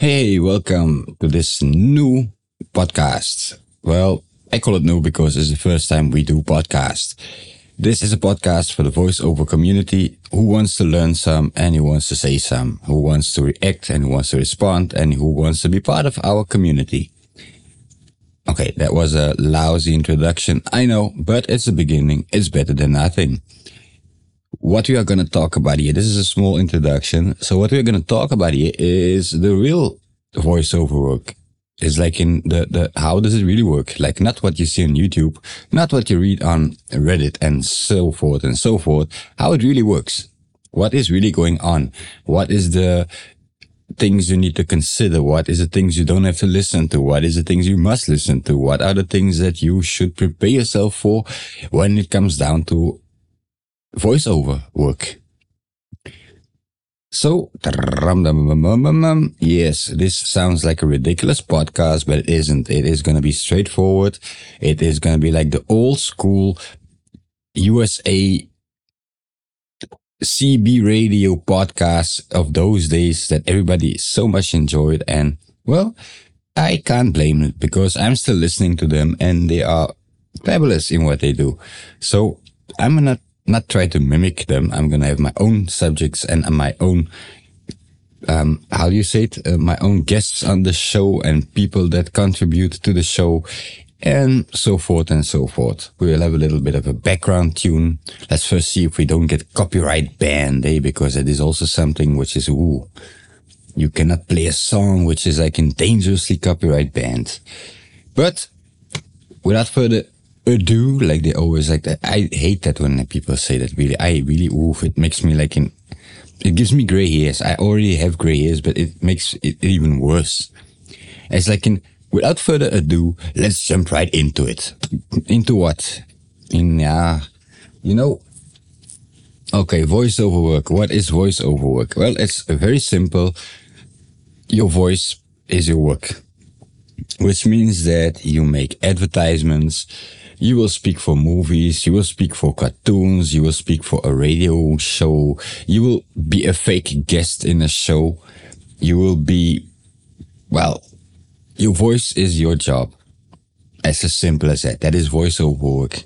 Hey, welcome to this new podcast. Well, I call it new because it's the first time we do podcast. This is a podcast for the voiceover community who wants to learn some and who wants to say some, who wants to react and who wants to respond and who wants to be part of our community. Okay, that was a lousy introduction. I know, but it's the beginning. It's better than nothing what we are going to talk about here. This is a small introduction. So what we're going to talk about here is the real voiceover work. Is like in the, the, how does it really work? Like not what you see on YouTube, not what you read on Reddit and so forth and so forth. How it really works. What is really going on? What is the things you need to consider? What is the things you don't have to listen to? What is the things you must listen to? What are the things that you should prepare yourself for when it comes down to voiceover work. So, yes, this sounds like a ridiculous podcast, but it isn't. It is going to be straightforward. It is going to be like the old school USA CB radio podcast of those days that everybody so much enjoyed. And well, I can't blame it because I'm still listening to them and they are fabulous in what they do. So I'm going to not try to mimic them. I'm going to have my own subjects and my own, um, how do you say it? Uh, my own guests on the show and people that contribute to the show and so forth and so forth. We will have a little bit of a background tune. Let's first see if we don't get copyright banned, eh? Because it is also something which is, ooh, you cannot play a song which is like in dangerously copyright banned. But without further Eh, ado, like they always like that. I hate that when people say that really. I really, oof, it makes me like in, it gives me gray hairs. I already have gray hairs, but it makes it even worse. It's like in, without further ado, let's jump right into it. Into what? In, yeah, you know, okay, voiceover work. What is voiceover work? Well, it's very simple. Your voice is your work, which means that you make advertisements, you will speak for movies, you will speak for cartoons, you will speak for a radio show, you will be a fake guest in a show, you will be, well, your voice is your job. It's as simple as that. That is voiceover work.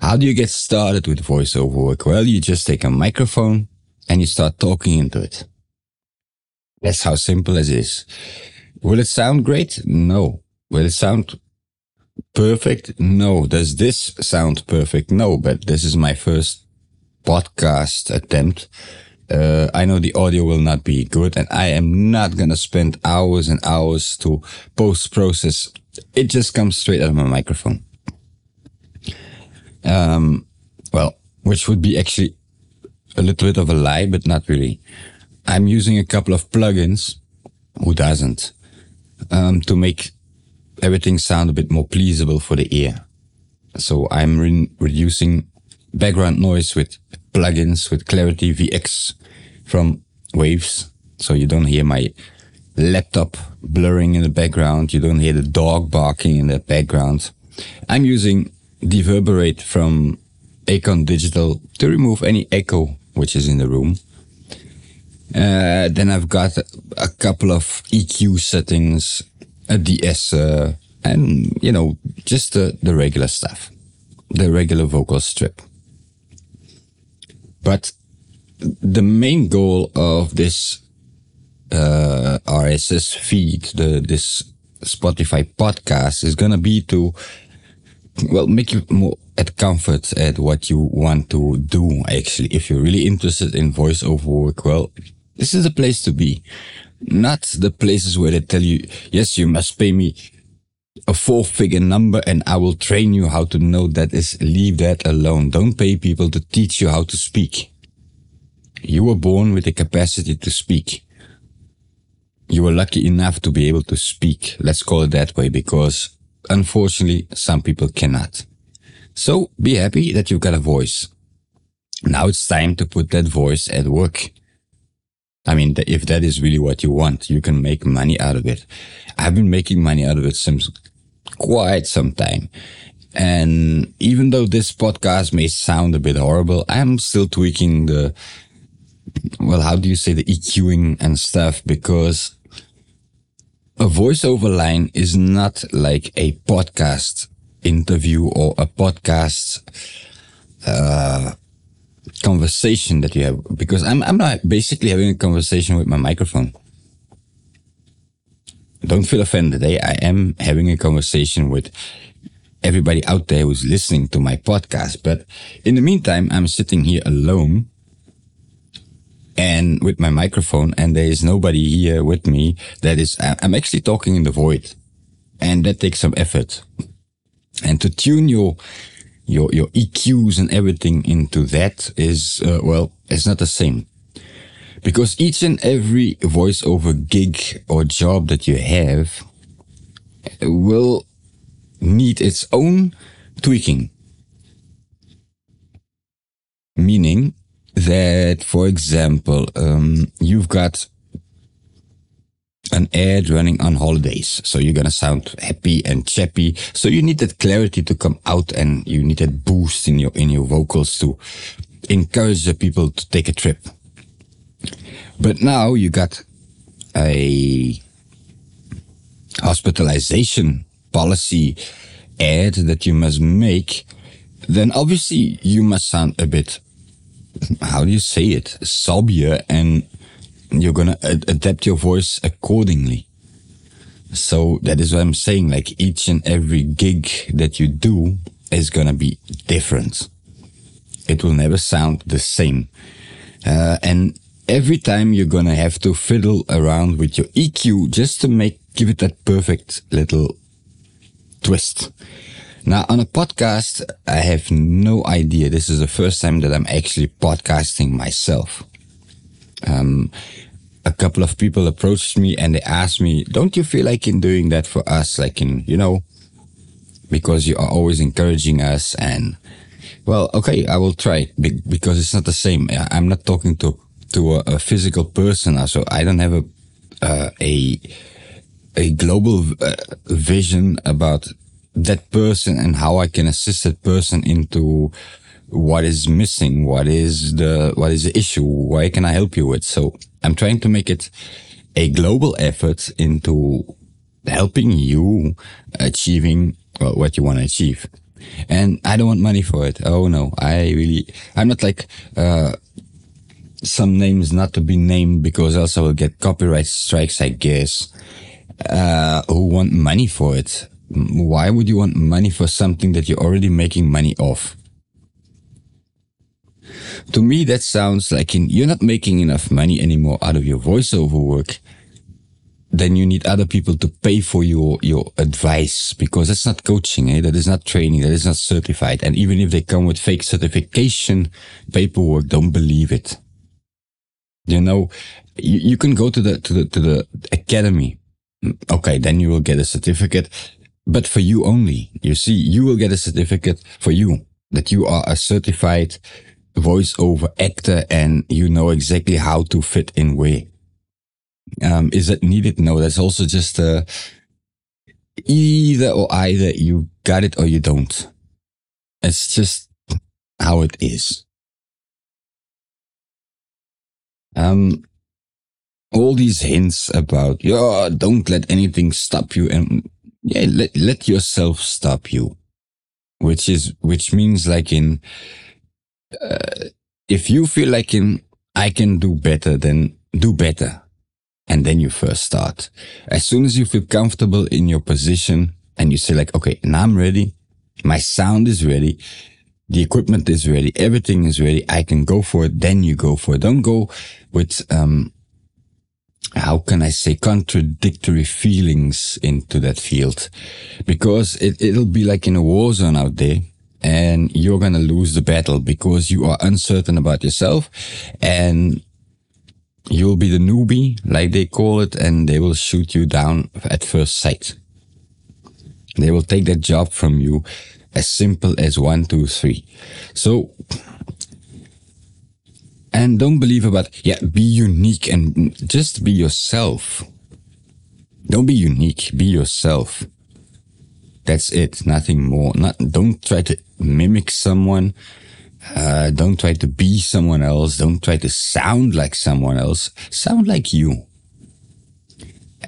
How do you get started with voiceover work? Well, you just take a microphone and you start talking into it. That's how simple it is. Will it sound great? No. Will it sound perfect? No. Does this sound perfect? No, but this is my first podcast attempt. Uh, I know the audio will not be good and I am not going to spend hours and hours to post process. It just comes straight out of my microphone. Um, well, which would be actually a little bit of a lie, but not really. I'm using a couple of plugins. Who doesn't? Um, to make everything sound a bit more pleasable for the ear. So I'm re reducing background noise with plugins with Clarity VX from Waves. So you don't hear my laptop blurring in the background. You don't hear the dog barking in the background. I'm using Deverberate from Acon Digital to remove any echo which is in the room. Uh, then I've got a couple of EQ settings a DS, uh, and you know, just the, the regular stuff, the regular vocal strip. But the main goal of this uh, RSS feed, the this Spotify podcast, is gonna be to well make you more at comfort at what you want to do. Actually, if you're really interested in voiceover work, well, this is a place to be not the places where they tell you, yes, you must pay me a four figure number and I will train you how to know that is leave that alone. Don't pay people to teach you how to speak. You were born with the capacity to speak. You were lucky enough to be able to speak. Let's call it that way because unfortunately some people cannot. So be happy that you've got a voice. Now it's time to put that voice at work. I mean, if that is really what you want, you can make money out of it. I've been making money out of it since quite some time. And even though this podcast may sound a bit horrible, I'm still tweaking the, well, how do you say the EQing and stuff? Because a voiceover line is not like a podcast interview or a podcast uh, conversation that you have because I'm I'm not basically having a conversation with my microphone. Don't feel offended. Eh? I am having a conversation with everybody out there who's listening to my podcast. But in the meantime, I'm sitting here alone and with my microphone and there is nobody here with me that is, I'm actually talking in the void and that takes some effort. And to tune your, your, your EQs and everything into that is, uh, well, it's not the same. Because each and every voiceover gig or job that you have will need its own tweaking. Meaning that, for example, um, you've got an ad running on holidays. So you're going to sound happy and chappy. So you need that clarity to come out and you need that boost in your, in your vocals to encourage the people to take a trip. But now you got a hospitalization policy ad that you must make, then obviously you must sound a bit, how do you say it, sobbier and you're to ad- adapt your voice accordingly. So that is what I'm saying. Like each and every gig that you do is to be different. It will never sound the same. Uh, and every time you're to have to fiddle around with your EQ just to make, give it that perfect little twist. Now, on a podcast, I have no idea. This is the first time that I'm actually podcasting myself. Um, a couple of people approached me and they asked me, don't you feel like in doing that for us? Like in, you know, because you are always encouraging us and well, okay, I will try because it's not the same. I'm not talking to, to a, a physical person. So I don't have a, uh, a, a global uh, vision about that person and how I can assist that person into what is missing, what is the what is the issue, why can I help you with? So I'm trying to make it a global effort into helping you achieving well, what you want to achieve. And I don't want money for it. Oh no, I really, I'm not like, uh, some names not to be named because else I will get copyright strikes, I guess, uh, who want money for it. Why would you want money for something that you're already making money off? To me, that sounds like in, you're not making enough money anymore out of your voiceover work. Then you need other people to pay for your, your advice because that's not coaching. Eh? That is not training. That is not certified. And even if they come with fake certification paperwork, don't believe it. You know, you, you can go to the, to the, to the academy. Okay. Then you will get a certificate, but for you only. You see, you will get a certificate for you that you are a certified voiceover actor and you know exactly how to fit in where. Um, is it needed? No, that's also just uh, either or either you got it or you don't. It's just how it is. Um, all these hints about, yeah, don't let anything stop you and yeah, let, let yourself stop you, which is, which means like in, if you feel like in, I can do better, then do better. And then you first start. As soon as you feel comfortable in your position and you say like, okay, now I'm ready. My sound is ready. The equipment is ready. Everything is ready. I can go for it. Then you go for it. Don't go with, um, how can I say contradictory feelings into that field because it, it'll be like in a war zone out there and you're going to lose the battle because you are uncertain about yourself and you'll be the newbie, like they call it, and they will shoot you down at first sight. They will take that job from you as simple as one, two, three. So, and don't believe about, yeah, be unique and just be yourself. Don't be unique, be yourself. That's it, nothing more. Not, don't try to mimic someone. Uh, don't try to be someone else. Don't try to sound like someone else. Sound like you.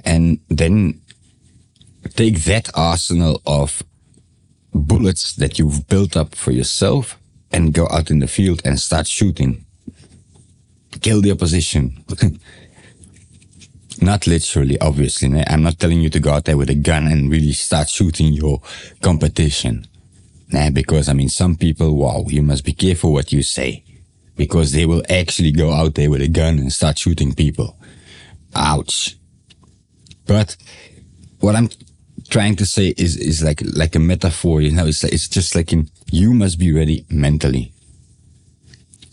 And then take that arsenal of bullets that you've built up for yourself and go out in the field and start shooting. Kill the opposition. not literally, obviously. I'm not telling you to go out there with a gun and really start shooting your competition. Nah, because I mean, some people, wow, you must be careful what you say because they will actually go out there with a gun and start shooting people. Ouch. But what I'm trying to say is, is like, like a metaphor, you know, it's, it's just like in, you must be ready mentally.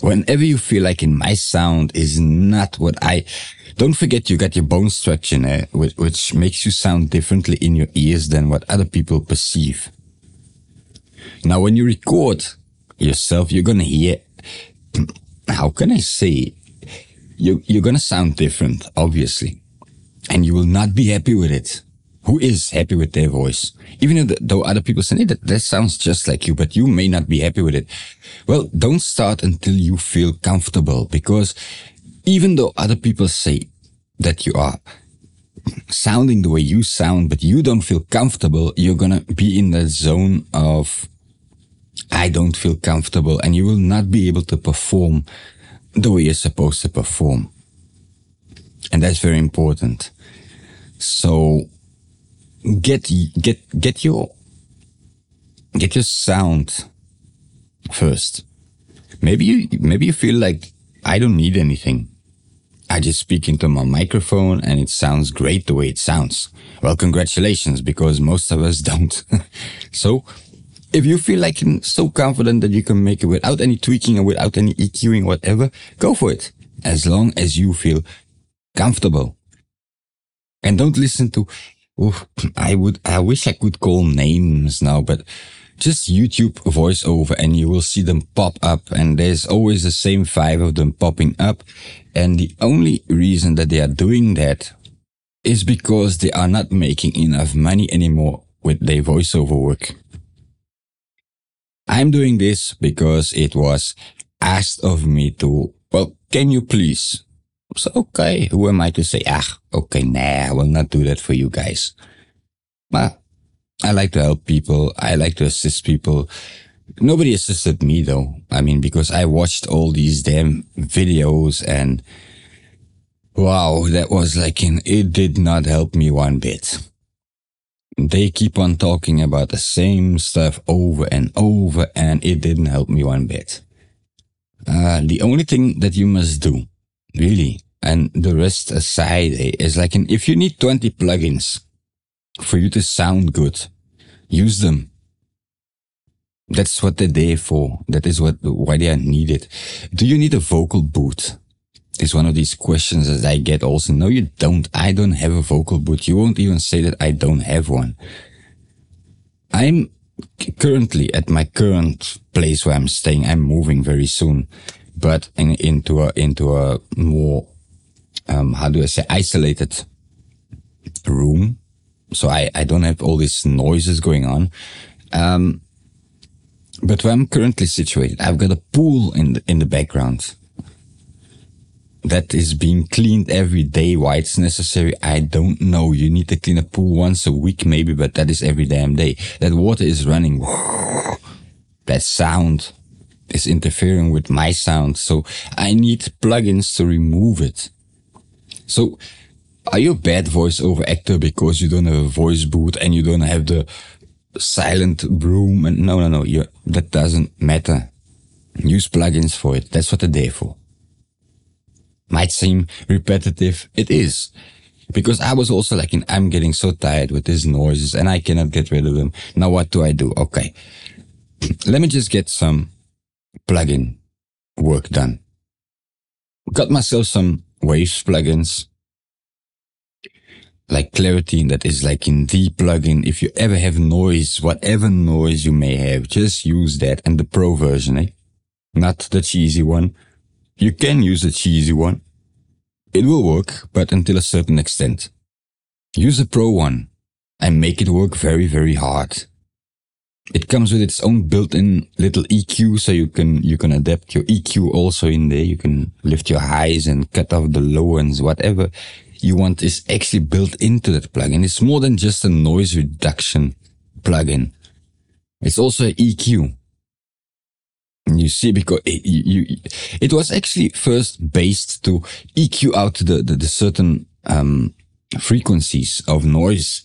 Whenever you feel like in my sound is not what I, don't forget you got your bone structure, eh, which, which makes you sound differently in your ears than what other people perceive. Now, when you record yourself, you're going to hear, how can I say, you, you're going to sound different, obviously, and you will not be happy with it. Who is happy with their voice? Even though, other people say, hey, that, that sounds just like you, but you may not be happy with it. Well, don't start until you feel comfortable because even though other people say that you are sounding the way you sound, but you don't feel comfortable, you're going to be in that zone of I don't feel comfortable and you will not be able to perform the way you're supposed to perform. And that's very important. So get, get, get your, get your sound first. Maybe you, maybe you feel like I don't need anything. I just speak into my microphone and it sounds great the way it sounds. Well, congratulations, because most of us don't. so if you feel like you're so confident that you can make it without any tweaking and without any EQing, whatever, go for it. As long as you feel comfortable. And don't listen to, oh, I would, I wish I could call names now, but just YouTube voiceover and you will see them pop up and there's always the same five of them popping up. And the only reason that they are doing that is because they are not making enough money anymore with their voiceover work. I'm doing this because it was asked of me to, well, can you please? So, okay, who am I to say, ah, okay, nah, I will not do that for you guys. But I like to help people. I like to assist people. Nobody assisted me though. I mean, because I watched all these damn videos and wow, that was like, in, it did not help me one bit they keep on talking about the same stuff over and over and it didn't help me one bit. Uh, the only thing that you must do, really, and the rest aside, eh, is like an, if you need 20 plugins for you to sound good, use them. That's what they're there for. That is what, why they are needed. Do you need a vocal booth? is one of these questions that I get also. No, you don't. I don't have a vocal booth. You won't even say that I don't have one. I'm currently at my current place where I'm staying. I'm moving very soon, but in, into a, into a more, um, how do I say, isolated room. So I, I don't have all these noises going on. Um, but where I'm currently situated, I've got a pool in the, in the background that is being cleaned every day. Why it's necessary, I don't know. You need to clean a pool once a week, maybe, but that is every damn day. That water is running. That sound is interfering with my sound. So I need plugins to remove it. So are you a bad voiceover actor because you don't have a voice booth and you don't have the silent broom? And no, no, no. You, that doesn't matter. Use plugins for it. That's what they're there for might seem repetitive. It is. Because I was also like, I'm getting so tired with these noises and I cannot get rid of them. Now what do I do? Okay. Let me just get some plugin work done. Got myself some Waves plugins like clarity that is like in the plugin. If you ever have noise, whatever noise you may have, just use that and the pro version, eh? Not the cheesy one. You can use the cheesy one. It will work, but until a certain extent. Use the pro one and make it work very, very hard. It comes with its own built-in little EQ, so you can, you can adapt your EQ also in there. You can lift your highs and cut off the low ones, whatever. you want is actually built into that plugin. It's more than just a noise reduction plugin. It's also an EQ. You see, because it, you, it was actually first based to EQ out the, the, the certain um, frequencies of noise.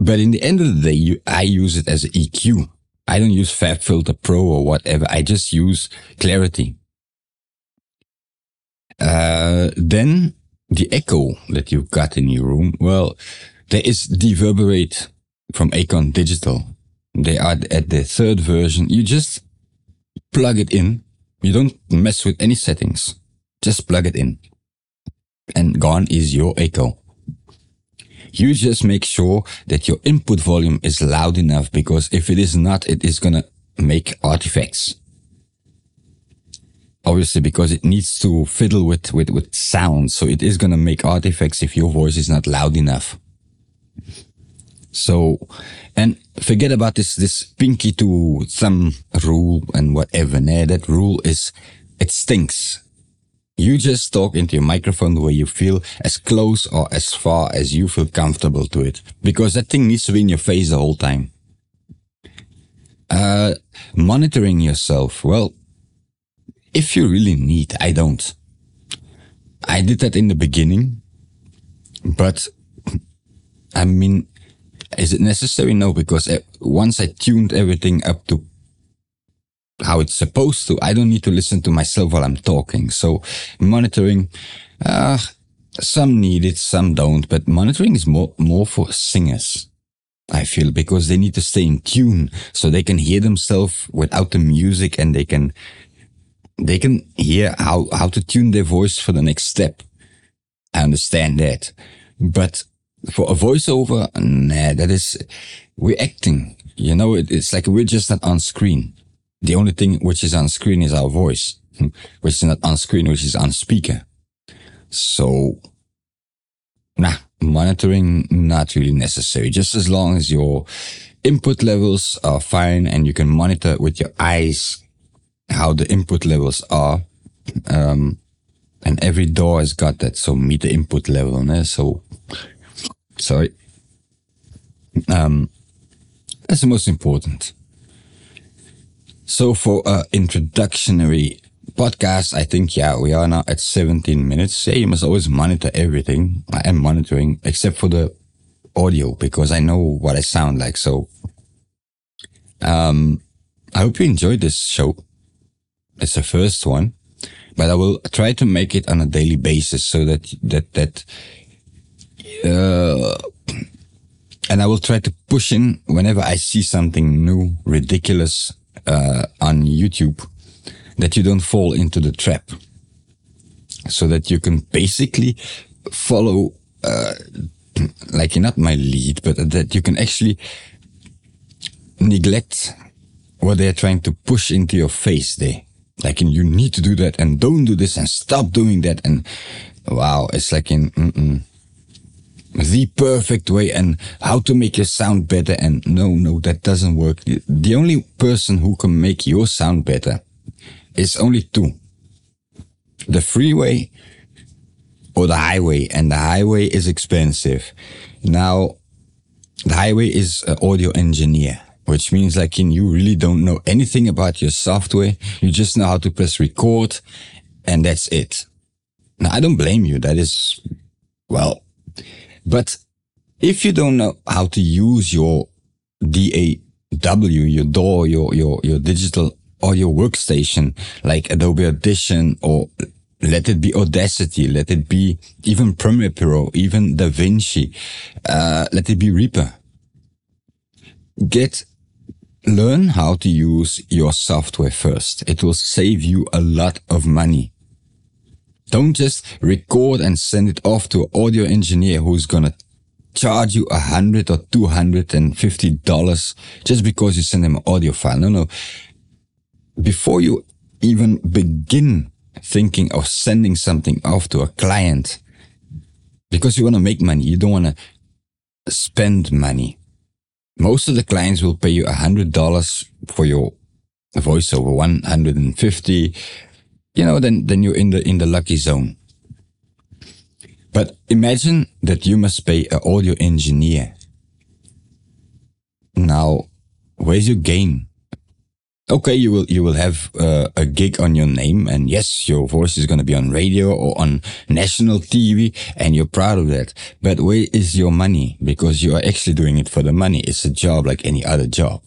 But in the end of the day, you, I use it as an EQ. I don't use FabFilter Pro or whatever. I just use clarity. Uh, then the echo that you've got in your room. Well, there is Deverberate from Acon Digital. They are at the third version. You just plug it in. You don't mess with any settings. Just plug it in. And gone is your echo. You just make sure that your input volume is loud enough because if it is not, it is going to make artifacts. Obviously, because it needs to fiddle with, with, with sound. So it is going to make artifacts if your voice is not loud enough. So, and forget about this, this pinky to thumb rule and whatever. Nah, that rule is, it stinks. You just talk into your microphone where you feel as close or as far as you feel comfortable to it. Because that thing needs to be in your face the whole time. Uh, monitoring yourself. Well, if you really need, I don't. I did that in the beginning, but I mean, is it necessary? No, because uh, once I tuned everything up to how it's supposed to, I don't need to listen to myself while I'm talking. So monitoring, uh, some need it, some don't, but monitoring is more, more for singers. I feel because they need to stay in tune so they can hear themselves without the music and they can, they can hear how, how to tune their voice for the next step. I understand that. But for a voiceover, nah, that is, we're acting. You know, it, it's like we're just not on screen. The only thing which is on screen is our voice, which is not on screen, which is on speaker. So, nah, monitoring not really necessary. Just as long as your input levels are fine and you can monitor with your eyes how the input levels are. Um, and every DAW has got that. So meet the input level. Ne? So Sorry. Um, that's the most important. So for a introductory podcast, I think, yeah, we are now at 17 minutes. Yeah, you must always monitor everything. I am monitoring except for the audio because I know what I sound like. So, um, I hope you enjoyed this show. It's the first one, but I will try to make it on a daily basis so that, that, that uh, and I will try to push in whenever I see something new, ridiculous uh, on YouTube, that you don't fall into the trap. So that you can basically follow, uh, like not my lead, but that you can actually neglect what they're trying to push into your face there. Like, and you need to do that and don't do this and stop doing that. And wow, it's like in, mm -mm the perfect way and how to make your sound better. And no, no, that doesn't work. The only person who can make your sound better is only two. The freeway or the highway. And the highway is expensive. Now, the highway is an audio engineer, which means like in you really don't know anything about your software. You just know how to press record and that's it. Now, I don't blame you. That is, well, but if you don't know how to use your DAW, your DAW, your, your, your digital audio workstation, like Adobe Audition or let it be Audacity, let it be even Premiere Pro, even DaVinci, uh, let it be Reaper. Get, learn how to use your software first. It will save you a lot of money. Don't just record and send it off to an audio engineer who's gonna charge you a hundred or two hundred and fifty dollars just because you send them an audio file. No, no. Before you even begin thinking of sending something off to a client, because you want to make money, you don't want to spend money. Most of the clients will pay you a hundred dollars for your voiceover, 150, you know, then, then you're in the, in the lucky zone. But imagine that you must pay an audio engineer. Now, where's your gain? Okay, you will you will have uh, a gig on your name, and yes, your voice is going to be on radio or on national TV, and you're proud of that. But where is your money? Because you are actually doing it for the money. It's a job like any other job,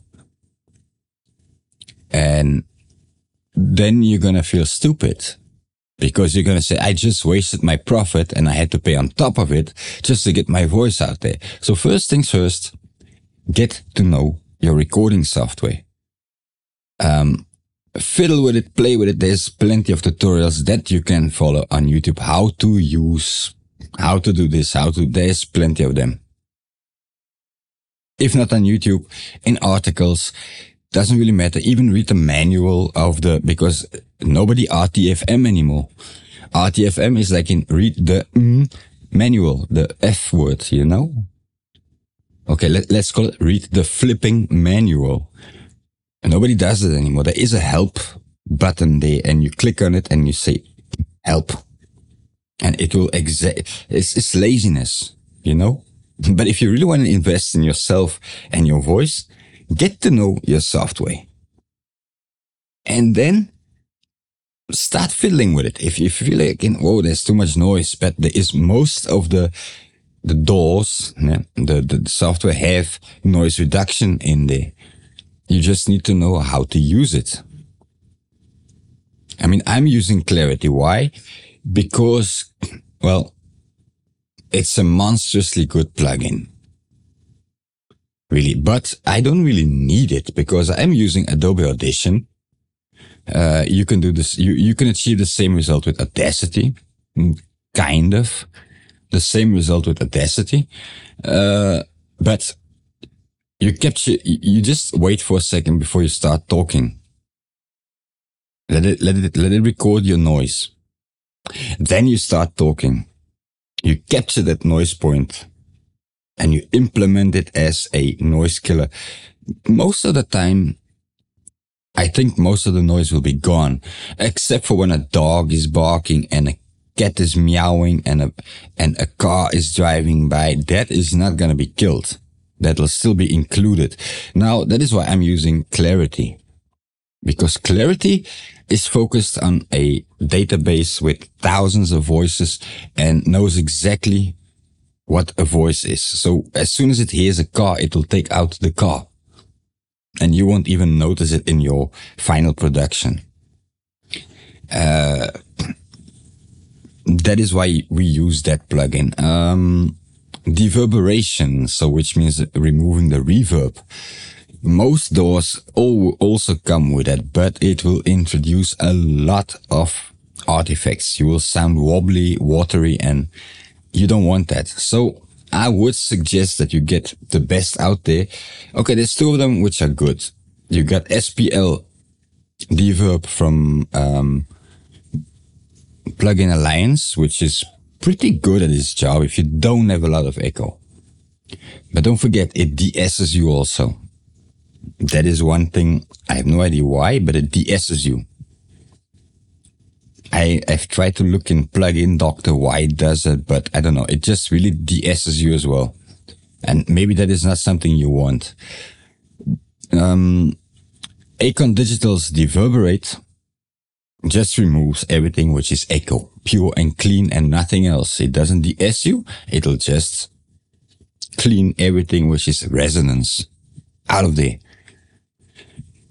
and then you're gonna feel stupid because you're going to say, I just wasted my profit and I had to pay on top of it just to get my voice out there. So first things first, get to know your recording software. Um, fiddle with it, play with it. There's plenty of tutorials that you can follow on YouTube. How to use, how to do this, how to, there's plenty of them. If not on YouTube, in articles, doesn't really matter. Even read the manual of the, because nobody RTFM anymore. RTFM is like in read the mm manual, the F word, you know? Okay, let, let's call it read the flipping manual. Nobody does it anymore. There is a help button there and you click on it and you say help. And it will exact, it's, it's laziness, you know? But if you really want to invest in yourself and your voice, Get to know your software. And then start fiddling with it. If you feel like, "Oh, there's too much noise, but there is most of the the DAWs, yeah, the, the software have noise reduction in there. You just need to know how to use it. I mean, I'm using Clarity. Why? Because, well, it's a monstrously good plugin really, but I don't really need it because I'm using Adobe Audition. Uh, you can do this, you, you can achieve the same result with Audacity, mm, kind of the same result with Audacity. Uh, but you capture, you just wait for a second before you start talking. Let it, let it, let it record your noise. Then you start talking. You capture that noise point and you implement it as a noise killer, most of the time, I think most of the noise will be gone, except for when a dog is barking and a cat is meowing and a, and a car is driving by. That is not going to be killed. That will still be included. Now, that is why I'm using Clarity because Clarity is focused on a database with thousands of voices and knows exactly what a voice is. So as soon as it hears a car, it will take out the car and you won't even notice it in your final production. Uh, that is why we use that plugin. Um, deverberation, so which means removing the reverb. Most DAWs all also come with that, but it will introduce a lot of artifacts. You will sound wobbly, watery, and you don't want that. So I would suggest that you get the best out there. Okay, there's two of them which are good. You got SPL Deverb from um, Plugin Alliance, which is pretty good at its job if you don't have a lot of echo. But don't forget, it de-esses you also. That is one thing. I have no idea why, but it de-esses you. I, have tried to look in plugin doctor why it does it, but I don't know. It just really de-esses you as well. And maybe that is not something you want. Um, Acon Digital's Deverberate just removes everything which is echo, pure and clean and nothing else. It doesn't de-ess you. It'll just clean everything which is resonance out of there.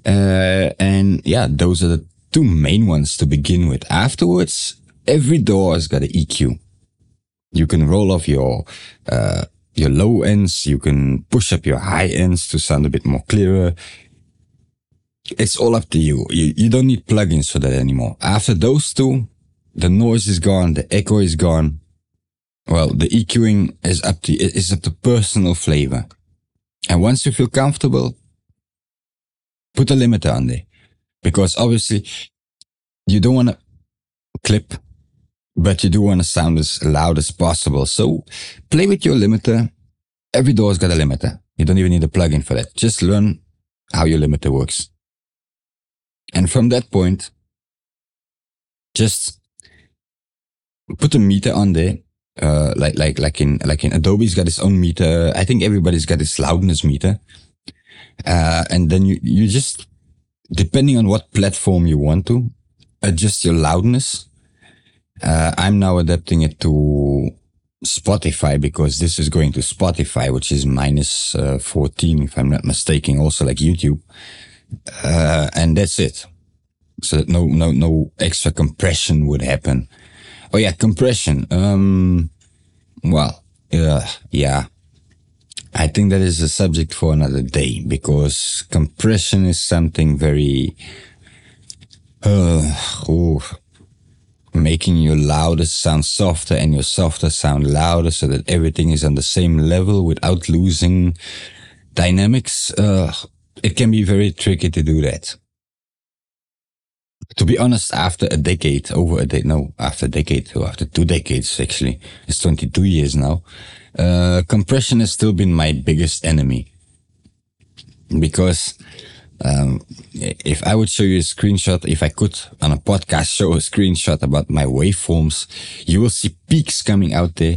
Uh, and yeah, those are the two main ones to begin with. Afterwards, every DAW has got an EQ. You can roll off your, uh, your low ends. You can push up your high ends to sound a bit more clearer. It's all up to you. You, you don't need plugins for that anymore. After those two, the noise is gone. The echo is gone. Well, the EQing is up to, is up to personal flavor. And once you feel comfortable, put a limiter on there because obviously you don't want to clip, but you do want to sound as loud as possible. So play with your limiter. Every DAW's got a limiter. You don't even need a plugin for that. Just learn how your limiter works. And from that point, just put a meter on there Uh, like like like in like in Adobe's got its own meter. I think everybody's got its loudness meter. Uh, and then you you just depending on what platform you want to adjust your loudness. Uh, I'm now adapting it to Spotify because this is going to Spotify, which is minus, uh, 14, if I'm not mistaken, also like YouTube. Uh, and that's it. So that no, no, no extra compression would happen. Oh yeah, compression. Um, well, uh, yeah. I think that is a subject for another day because compression is something very, uh, oh, making your loudest sound softer and your softer sound louder so that everything is on the same level without losing dynamics. Uh, it can be very tricky to do that. To be honest, after a decade, over a decade, no, after a decade or after two decades, actually, it's 22 years now. Uh, compression has still been my biggest enemy because um, if I would show you a screenshot, if I could on a podcast show a screenshot about my waveforms, you will see peaks coming out there,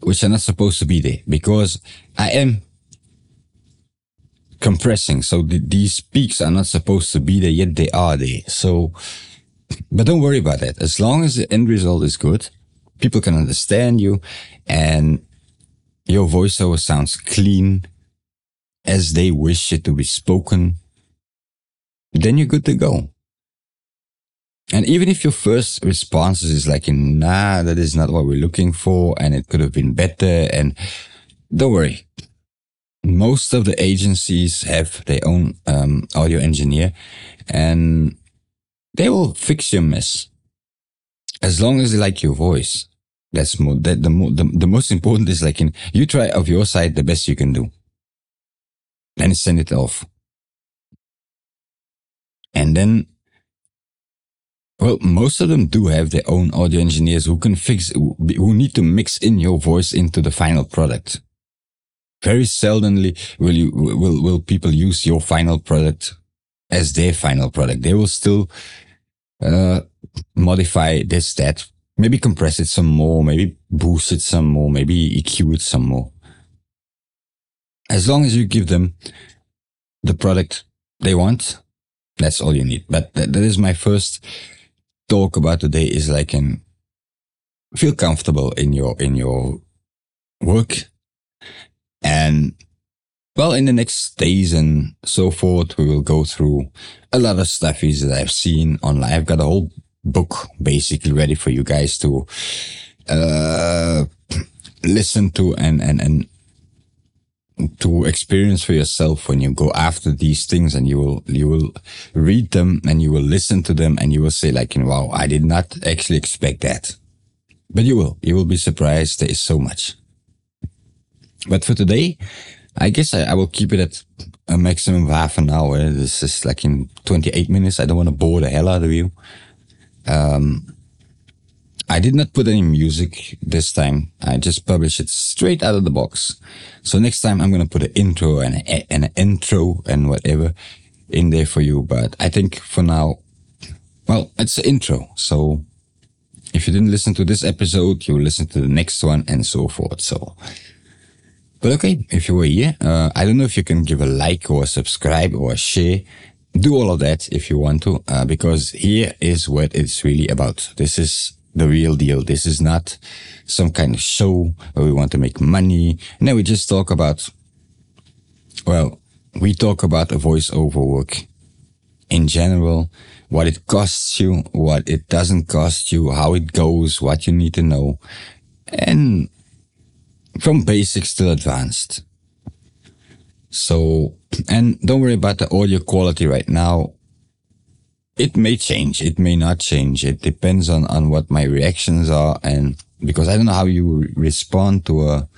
which are not supposed to be there because I am compressing. So th- these peaks are not supposed to be there, yet they are there. So, but don't worry about that. As long as the end result is good, people can understand you and your voiceover sounds clean as they wish it to be spoken then you're good to go. And even if your first response is like, nah, that is not what we're looking for, and it could have been better, and don't worry. Most of the agencies have their own um, audio engineer, and they will fix your mess as long as they like your voice. That's more, that the, the, the most important is like in, you try of your side the best you can do. Then send it off. And then, well, most of them do have their own audio engineers who can fix, who need to mix in your voice into the final product. Very seldomly will you, will, will people use your final product as their final product. They will still, uh, modify this, that, maybe compress it some more, maybe boost it some more, maybe EQ it some more. As long as you give them the product they want, that's all you need. But that, that is my first talk about today is like an feel comfortable in your, in your work. And well, in the next days and so forth, we will go through a lot of stuffies that I've seen online. I've got a whole book basically ready for you guys to, uh, listen to and, and, and to experience for yourself when you go after these things and you will you will read them and you will listen to them and you will say like wow i did not actually expect that. But you will you will be surprised there is so much. But for today i guess i, I will keep it at a maximum of half an hour. This is like in 28 minutes. I don't want to bore the hell out of you um I did not put any music this time. I just published it straight out of the box. So next time I'm going to put an intro and, an intro and whatever in there for you. But I think for now, well, it's an intro. So if you didn't listen to this episode, you listen to the next one and so forth. So, but okay, if you were here, uh, I don't know if you can give a like or subscribe or share. Do all of that if you want to, uh, because here is what it's really about. This is the real deal. This is not some kind of show where we want to make money. No, we just talk about, well, we talk about a voiceover work in general, what it costs you, what it doesn't cost you, how it goes, what you need to know, and from basics to advanced. So, and don't worry about the audio quality right now. It may change. It may not change. It depends on, on what my reactions are. And because I don't know how you respond to a,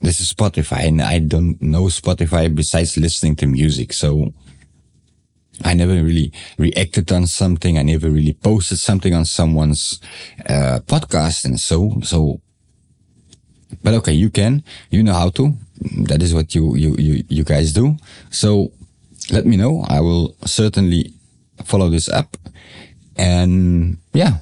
this is Spotify and I don't know Spotify besides listening to music. So I never really reacted on something. I never really posted something on someone's, uh, podcast and so, so, but okay, you can, you know how to. That is what you, you, you, you guys do. So let me know. I will certainly follow this up and yeah,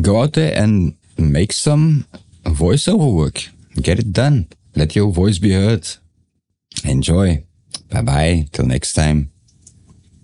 go out there and make some voiceover work. Get it done. Let your voice be heard. Enjoy. Bye bye. Till next time.